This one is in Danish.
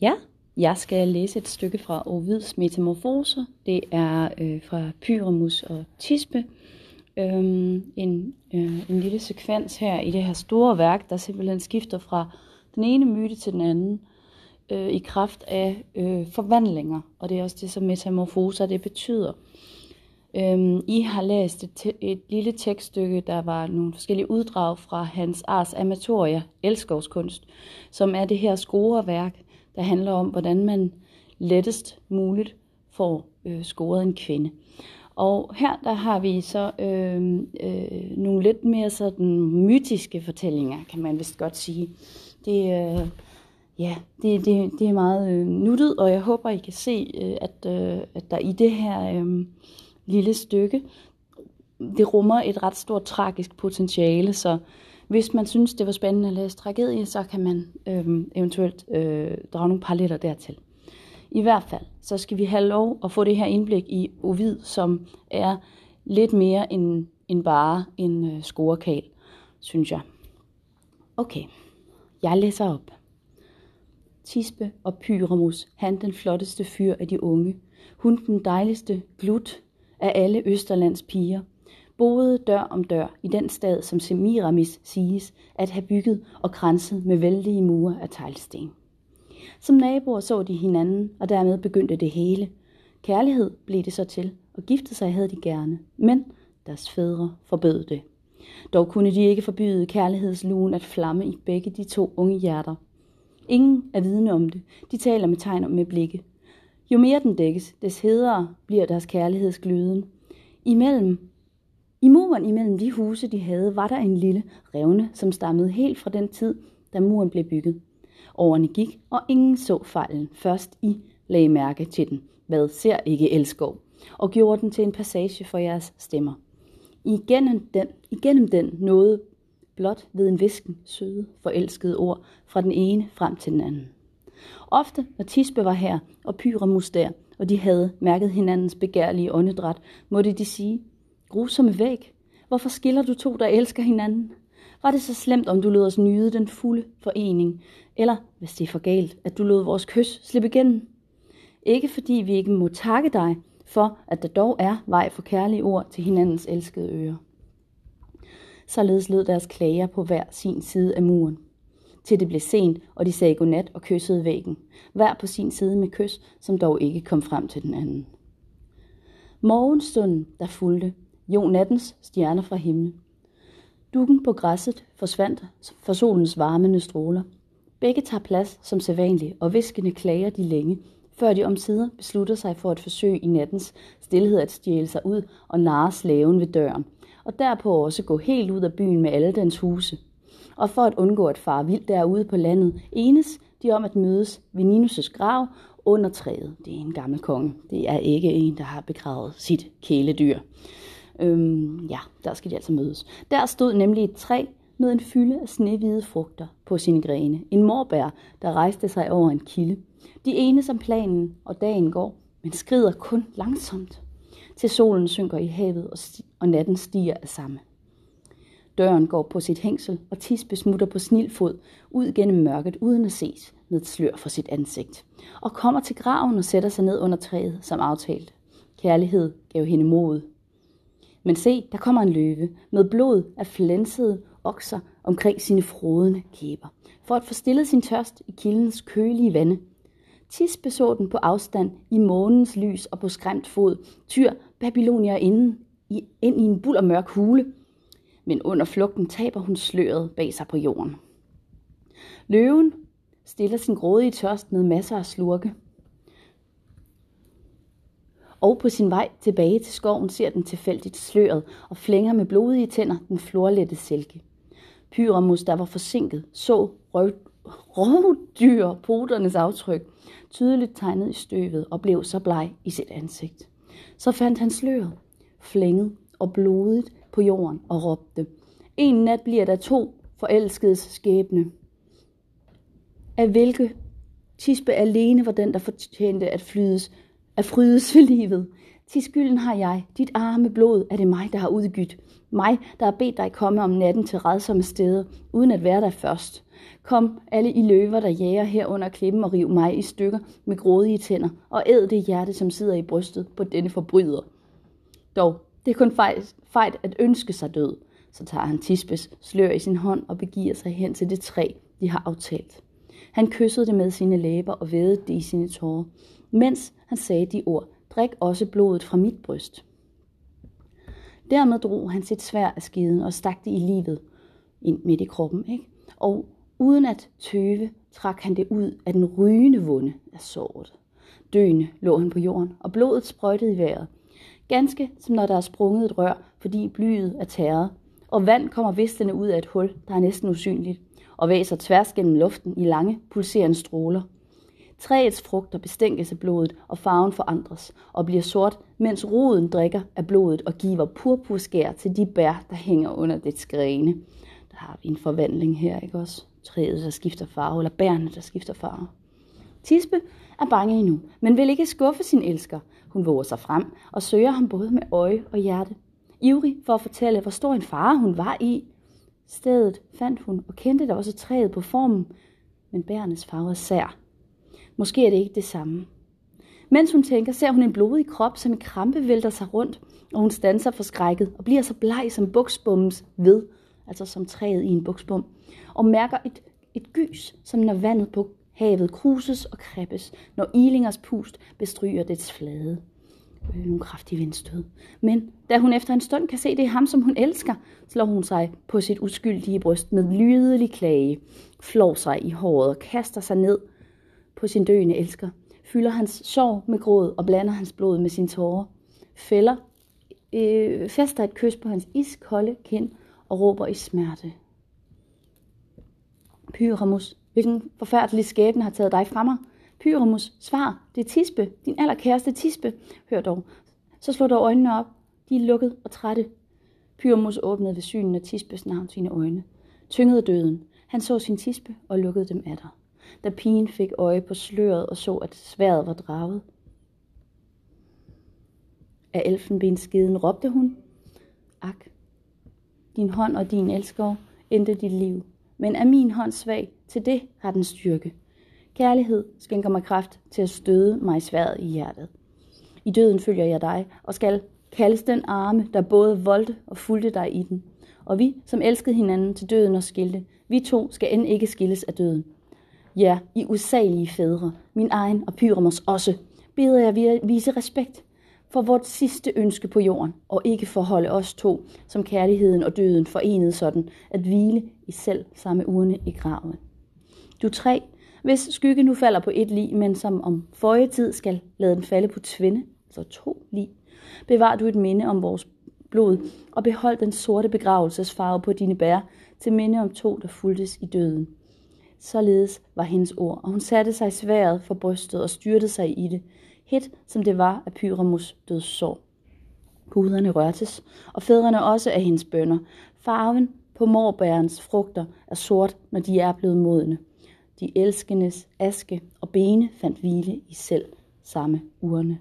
Ja, jeg skal læse et stykke fra Ovids Metamorfoser. Det er øh, fra Pyramus og Tispe. Øhm, en, øh, en lille sekvens her i det her store værk, der simpelthen skifter fra den ene myte til den anden øh, i kraft af øh, forvandlinger. Og det er også det, som metamorfoser det betyder. Øhm, I har læst et, et lille tekststykke, der var nogle forskellige uddrag fra hans Ars Amatoria, Elskovskunst, som er det her scoreværk, der handler om, hvordan man lettest muligt får øh, scoret en kvinde. Og her der har vi så øh, øh, nogle lidt mere sådan mytiske fortællinger, kan man vist godt sige. Det, øh, ja, det, det, det er meget øh, nuttet, og jeg håber, I kan se, øh, at, øh, at der i det her øh, lille stykke, det rummer et ret stort tragisk potentiale, så hvis man synes, det var spændende at læse tragedie, så kan man øh, eventuelt øh, drage nogle paralleller dertil. I hvert fald, så skal vi have lov at få det her indblik i Ovid, som er lidt mere end, end bare en øh, scorekal, synes jeg. Okay, jeg læser op. Tispe og Pyramus, han den flotteste fyr af de unge. Hun den dejligste glut af alle Østerlands piger boede dør om dør i den stad, som Semiramis siges at have bygget og kranset med vældige mure af teglsten. Som naboer så de hinanden, og dermed begyndte det hele. Kærlighed blev det så til, og gifte sig havde de gerne, men deres fædre forbød det. Dog kunne de ikke forbyde kærlighedslugen at flamme i begge de to unge hjerter. Ingen er vidne om det. De taler med tegn og med blikke. Jo mere den dækkes, des hedere bliver deres kærlighedsgløden. Imellem i muren imellem de huse, de havde, var der en lille revne, som stammede helt fra den tid, da muren blev bygget. Årene gik, og ingen så fejlen. Først I lagde mærke til den. Hvad ser ikke elskov? Og gjorde den til en passage for jeres stemmer. Igennem den, igennem den nåede blot ved en visken søde, forelskede ord fra den ene frem til den anden. Ofte, når Tisbe var her, og Pyramus der, og de havde mærket hinandens begærlige åndedræt, måtte de sige, grusomme væg, hvorfor skiller du to, der elsker hinanden? Var det så slemt, om du lod os nyde den fulde forening? Eller, hvis det er for galt, at du lod vores kys slippe igennem? Ikke fordi vi ikke må takke dig for, at der dog er vej for kærlige ord til hinandens elskede ører. Således lød deres klager på hver sin side af muren. Til det blev sent, og de sagde godnat og kyssede væggen. Hver på sin side med kys, som dog ikke kom frem til den anden. Morgenstunden, der fulgte, jo nattens stjerner fra himlen. Dukken på græsset forsvandt for solens varmende stråler. Begge tager plads som sædvanligt, og viskende klager de længe, før de omsider beslutter sig for at forsøge i nattens stillhed at stjæle sig ud og narre slaven ved døren, og derpå også gå helt ud af byen med alle dens huse. Og for at undgå at fare vildt derude på landet, enes de om at mødes ved Ninus' grav under træet. Det er en gammel konge. Det er ikke en, der har begravet sit kæledyr. Øhm, ja, der skal de altså mødes. Der stod nemlig et træ med en fylde af snehvide frugter på sine grene. En morbær, der rejste sig over en kilde. De ene som planen, og dagen går, men skrider kun langsomt, til solen synker i havet, og, og natten stiger af samme. Døren går på sit hængsel, og Tisbe smutter på snilfod ud gennem mørket, uden at ses med et slør for sit ansigt, og kommer til graven og sætter sig ned under træet, som aftalt. Kærlighed gav hende mod. Men se, der kommer en løve med blod af flænsede okser omkring sine frodende kæber, for at få stillet sin tørst i kildens kølige vande. Tispe så den på afstand i månens lys og på skræmt fod, tyr Babylonia inden, i, ind i en buld og mørk hule. Men under flugten taber hun sløret bag sig på jorden. Løven stiller sin grådige tørst med masser af slurke. Og på sin vej tilbage til skoven ser den tilfældigt sløret og flænger med blodige tænder den florlette silke. Pyramus, der var forsinket, så rovdyr poternes aftryk, tydeligt tegnet i støvet og blev så bleg i sit ansigt. Så fandt han sløret, flænget og blodet på jorden og råbte, en nat bliver der to forelskedes skæbne. Af hvilke Tisbe alene var den, der fortjente at flydes, at frydes ved livet. Til skylden har jeg, dit arme blod, er det mig, der har udgydt. Mig, der har bedt dig komme om natten til redsomme steder, uden at være der først. Kom, alle i løver, der jager her under klippen og riv mig i stykker med grådige tænder, og æd det hjerte, som sidder i brystet på denne forbryder. Dog, det er kun fejt, at ønske sig død. Så tager han Tispes slør i sin hånd og begiver sig hen til det træ, de har aftalt. Han kyssede det med sine læber og vædede det i sine tårer, mens han sagde de ord, drik også blodet fra mit bryst. Dermed drog han sit svær af skiden og stak det i livet ind midt i kroppen, ikke? Og uden at tøve, trak han det ud af den rygende vunde af såret. Døende lå han på jorden, og blodet sprøjtede i vejret. Ganske som når der er sprunget et rør, fordi blyet er tæret, og vand kommer vistende ud af et hul, der er næsten usynligt, og væser tværs gennem luften i lange, pulserende stråler. Træets frugter bestænkes af blodet, og farven forandres og bliver sort, mens roden drikker af blodet og giver purpurskær til de bær, der hænger under dets grene. Der har vi en forvandling her, ikke også? Træet, der skifter farve, eller bærene, der skifter farve. Tispe er bange endnu, men vil ikke skuffe sin elsker. Hun våger sig frem og søger ham både med øje og hjerte. Ivrig for at fortælle, hvor stor en fare hun var i. Stedet fandt hun og kendte da også træet på formen, men bærenes farve er sær. Måske er det ikke det samme. Mens hun tænker, ser hun en blodig krop, som i krampe vælter sig rundt, og hun standser forskrækket og bliver så bleg som buksbommens ved, altså som træet i en buksbom, og mærker et, et gys, som når vandet på havet kruses og kreppes, når ilingers pust bestryger dets flade. Øh, nogle kraftige vindstød. Men da hun efter en stund kan se, det er ham, som hun elsker, slår hun sig på sit uskyldige bryst med lydelig klage, flår sig i håret og kaster sig ned på sin døende elsker, fylder hans sorg med gråd og blander hans blod med sin tårer, fælder, øh, fester et kys på hans iskolde kind og råber i smerte. Pyramus, hvilken forfærdelig skæbne har taget dig fra mig? Pyramus, svar, det er Tispe, din allerkæreste Tispe. Hør dog, så slår dog øjnene op. De er lukket og trætte. Pyramus åbnede ved synen af Tispes navn sine øjne. Tyngede døden. Han så sin Tispe og lukkede dem af dig. Da pigen fik øje på sløret og så, at sværet var draget. Af elfenbenskeden råbte hun, Ak, din hånd og din elsker endte dit liv, men er min hånd svag, til det har den styrke. Kærlighed skænker mig kraft til at støde mig sværet i hjertet. I døden følger jeg dig, og skal kaldes den arme, der både voldte og fulgte dig i den. Og vi, som elskede hinanden til døden og skilte, vi to skal end ikke skilles af døden. Ja, I usagelige fædre, min egen og Pyramos også, beder jeg vise respekt for vort sidste ønske på jorden, og ikke forholde os to, som kærligheden og døden forenede sådan, at hvile i selv samme urne i graven. Du tre, hvis skygge nu falder på et lig, men som om forrige tid skal lade den falde på tvinde, så to lig, bevar du et minde om vores blod, og behold den sorte begravelsesfarve på dine bær, til minde om to, der fuldtes i døden. Således var hendes ord, og hun satte sig sværet for brystet og styrtede sig i det, hit som det var af Pyramus dødssår. Guderne rørtes, og fædrene også af hendes bønder. Farven på morbærens frugter er sort, når de er blevet modne. De elskendes aske og bene fandt hvile i selv samme urne.